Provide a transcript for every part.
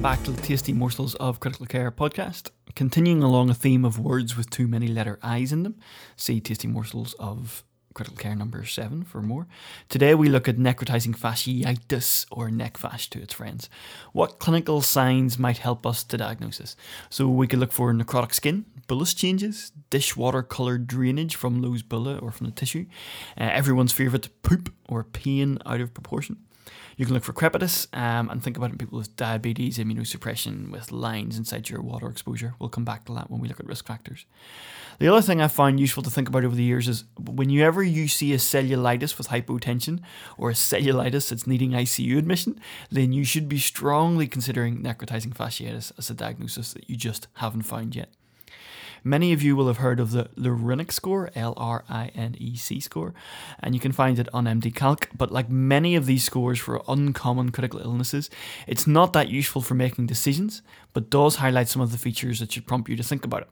welcome back to the Tasty Morsels of Critical Care podcast. Continuing along a theme of words with too many letter I's in them, see Tasty Morsels of Critical Care number 7 for more. Today we look at necrotizing fasciitis, or neck fash to its friends. What clinical signs might help us to diagnose this? So we could look for necrotic skin, bullous changes, dishwater coloured drainage from Lowe's bulla or from the tissue, uh, everyone's favourite poop or pain out of proportion you can look for crepitus um, and think about it in people with diabetes, immunosuppression, with lines inside your water exposure. We'll come back to that when we look at risk factors. The other thing I find useful to think about over the years is whenever you see a cellulitis with hypotension or a cellulitis that's needing ICU admission, then you should be strongly considering necrotizing fasciitis as a diagnosis that you just haven't found yet. Many of you will have heard of the Lrinec score, L R I N E C score, and you can find it on MD Calc. But like many of these scores for uncommon critical illnesses, it's not that useful for making decisions, but does highlight some of the features that should prompt you to think about it.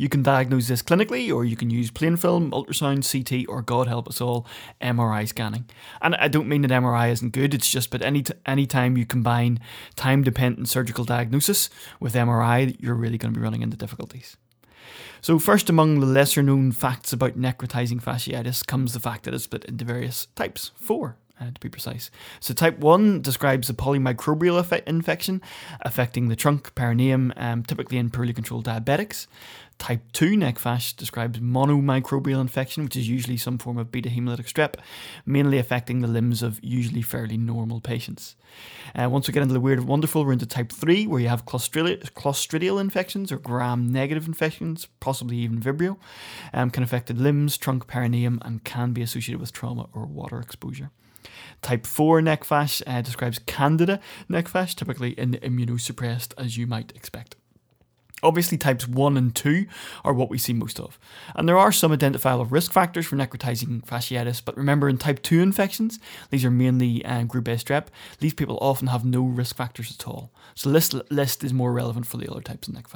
You can diagnose this clinically, or you can use plain film, ultrasound, CT, or God help us all, MRI scanning. And I don't mean that MRI isn't good, it's just that any, t- any time you combine time dependent surgical diagnosis with MRI, you're really going to be running into difficulties. So, first among the lesser known facts about necrotizing fasciitis comes the fact that it's split into various types, four uh, to be precise. So, type 1 describes a polymicrobial effect infection affecting the trunk, perineum, um, typically in poorly controlled diabetics. Type 2 neck describes monomicrobial infection, which is usually some form of beta hemolytic strep, mainly affecting the limbs of usually fairly normal patients. Uh, once we get into the weird and wonderful, we're into type 3, where you have clostridial, clostridial infections or gram negative infections, possibly even Vibrio, um, can affect the limbs, trunk, perineum, and can be associated with trauma or water exposure. Type 4 neck uh, describes candida neck typically in the immunosuppressed, as you might expect. Obviously, types 1 and 2 are what we see most of. And there are some identifiable risk factors for necrotizing fasciitis, but remember in type 2 infections, these are mainly uh, group A strep, these people often have no risk factors at all. So this list is more relevant for the other types of neck.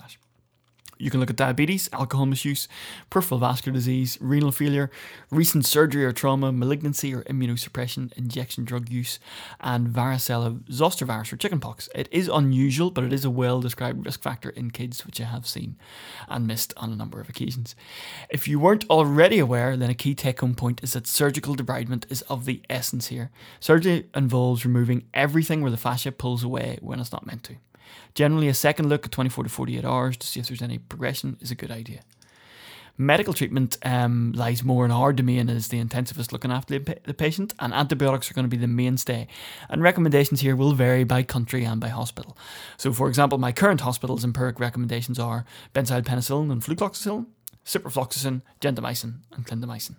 You can look at diabetes, alcohol misuse, peripheral vascular disease, renal failure, recent surgery or trauma, malignancy or immunosuppression, injection drug use, and varicella zoster virus or chickenpox. It is unusual, but it is a well described risk factor in kids, which I have seen and missed on a number of occasions. If you weren't already aware, then a key take home point is that surgical debridement is of the essence here. Surgery involves removing everything where the fascia pulls away when it's not meant to. Generally, a second look at 24 to 48 hours to see if there's any progression is a good idea. Medical treatment um, lies more in our domain as the intensivist looking after the patient, and antibiotics are going to be the mainstay. And recommendations here will vary by country and by hospital. So, for example, my current hospital's empiric recommendations are benzyl penicillin and flucloxacillin, ciprofloxacin, gentamicin, and clindamycin.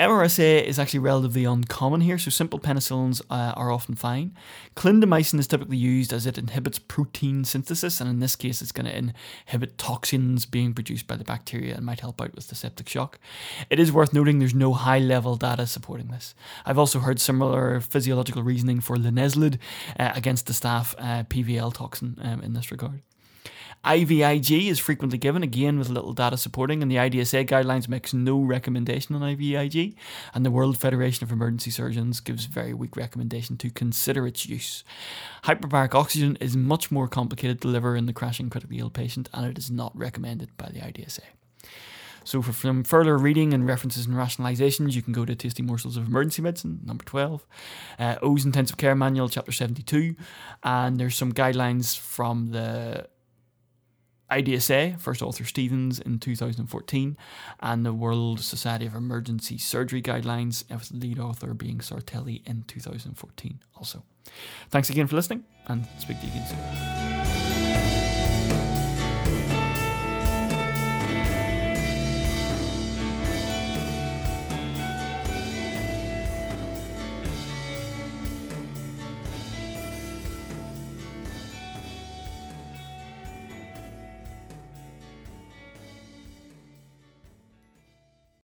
MRSA is actually relatively uncommon here, so simple penicillins uh, are often fine. Clindamycin is typically used as it inhibits protein synthesis, and in this case, it's going to inhibit toxins being produced by the bacteria and might help out with the septic shock. It is worth noting there's no high level data supporting this. I've also heard similar physiological reasoning for linezolid uh, against the staph uh, PVL toxin um, in this regard. IVIG is frequently given, again with little data supporting, and the IDSA guidelines makes no recommendation on IVIG, and the World Federation of Emergency Surgeons gives very weak recommendation to consider its use. Hyperbaric oxygen is much more complicated to deliver in the crashing critically ill patient, and it is not recommended by the IDSA. So for some further reading and references and rationalizations, you can go to Tasty Morsels of Emergency Medicine, number 12, uh, Oh's Intensive Care Manual, chapter 72, and there's some guidelines from the IDSA, first author Stevens in 2014, and the World Society of Emergency Surgery Guidelines, with lead author being Sartelli in 2014 also. Thanks again for listening, and speak to you again soon.